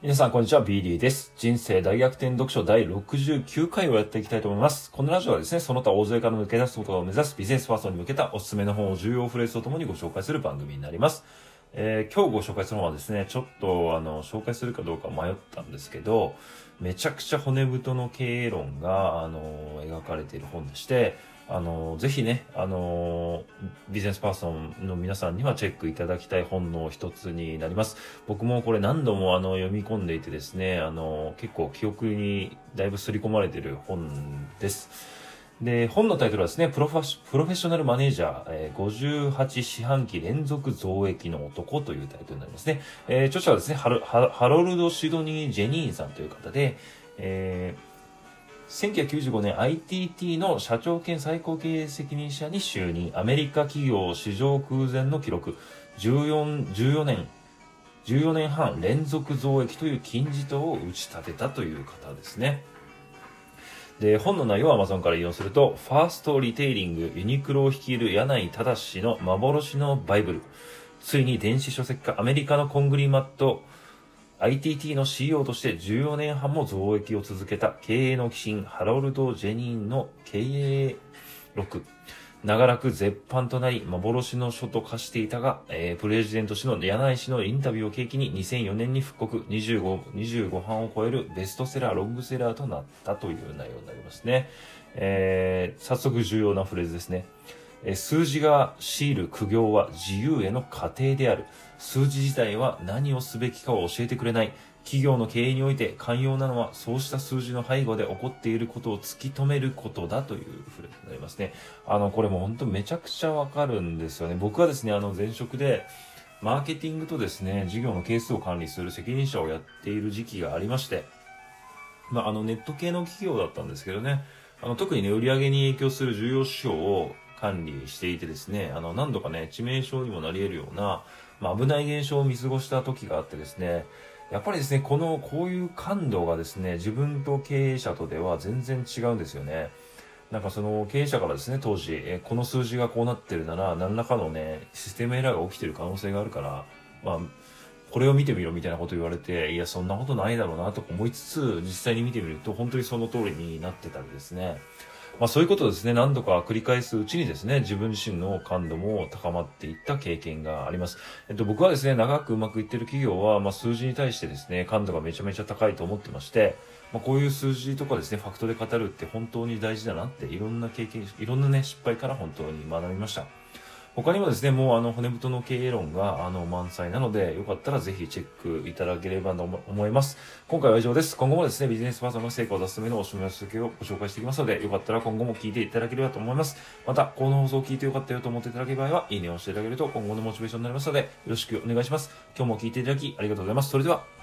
皆さん、こんにちは。BD です。人生大逆転読書第69回をやっていきたいと思います。このラジオはですね、その他大勢から抜け出すことを目指すビジネスパーソンに向けたおすすめの本を重要フレーズとともにご紹介する番組になります。えー今日ご紹介する本はですね、ちょっとあの、紹介するかどうか迷ったんですけど、めちゃくちゃ骨太の経営論が、あの、描かれている本でして、あの、ぜひね、あの、ビジネスパーソンの皆さんにはチェックいただきたい本の一つになります。僕もこれ何度もあの読み込んでいてですね、あの、結構記憶にだいぶ刷り込まれている本です。で、本のタイトルはですね、プロファップロフェッショナルマネージャー、えー58四半期連続増益の男というタイトルになりますね。えー著者はですね、ハロハロルド・シドニー・ジェニーさんという方で、えー1995年 ITT の社長兼最高経営責任者に就任。アメリカ企業市場空前の記録。14、14年、14年半連続増益という金字塔を打ち立てたという方ですね。で、本の内容は Amazon から引用すると、ファーストリテイリング、ユニクロを率いる柳井正氏の幻のバイブル。ついに電子書籍化、アメリカのコングリマット、ITT の CEO として14年半も増益を続けた経営の鬼神ハロルド・ジェニーンの経営録。長らく絶版となり、幻の書と化していたが、えープレジデント氏の柳井氏のインタビューを契機に2004年に復刻25、25版を超えるベストセラー、ロングセラーとなったという内容になりますね。えー早速重要なフレーズですね。数字が強いる苦行は自由への過程である。数字自体は何をすべきかを教えてくれない。企業の経営において寛容なのはそうした数字の背後で起こっていることを突き止めることだというフレーズになりますね。あの、これも本当めちゃくちゃわかるんですよね。僕はですね、あの前職でマーケティングとですね、事業の係数を管理する責任者をやっている時期がありまして、まあ、あのネット系の企業だったんですけどね、あの特にね、売り上げに影響する重要指標を管理していてですね、あの何度かね、致命傷にもなり得るような、まあ、危ない現象を見過ごした時があってですね、やっぱりですね、この、こういう感度がですね、自分と経営者とでは全然違うんですよね。なんかその経営者からですね、当時、えこの数字がこうなってるなら、何らかのね、システムエラーが起きてる可能性があるから、まあ、これを見てみろみたいなこと言われて、いや、そんなことないだろうなとか思いつつ、実際に見てみると、本当にその通りになってたりですね。まあそういうことをですね、何度か繰り返すうちにですね、自分自身の感度も高まっていった経験があります。えっと、僕はですね、長くうまくいってる企業は、まあ数字に対してですね、感度がめちゃめちゃ高いと思ってまして、まあこういう数字とかですね、ファクトで語るって本当に大事だなって、いろんな経験、いろんなね、失敗から本当に学びました。他にもですね、もうあの骨太の経営論があの満載なので、よかったらぜひチェックいただければと思います。今回は以上です。今後もですね、ビジネスパーソンの成果を出すためのお示し先をご紹介していきますので、よかったら今後も聞いていただければと思います。また、この放送を聞いてよかったよと思っていただける場合は、いいねを押していただけると今後のモチベーションになりますので、よろしくお願いします。今日も聞いていただきありがとうございます。それでは、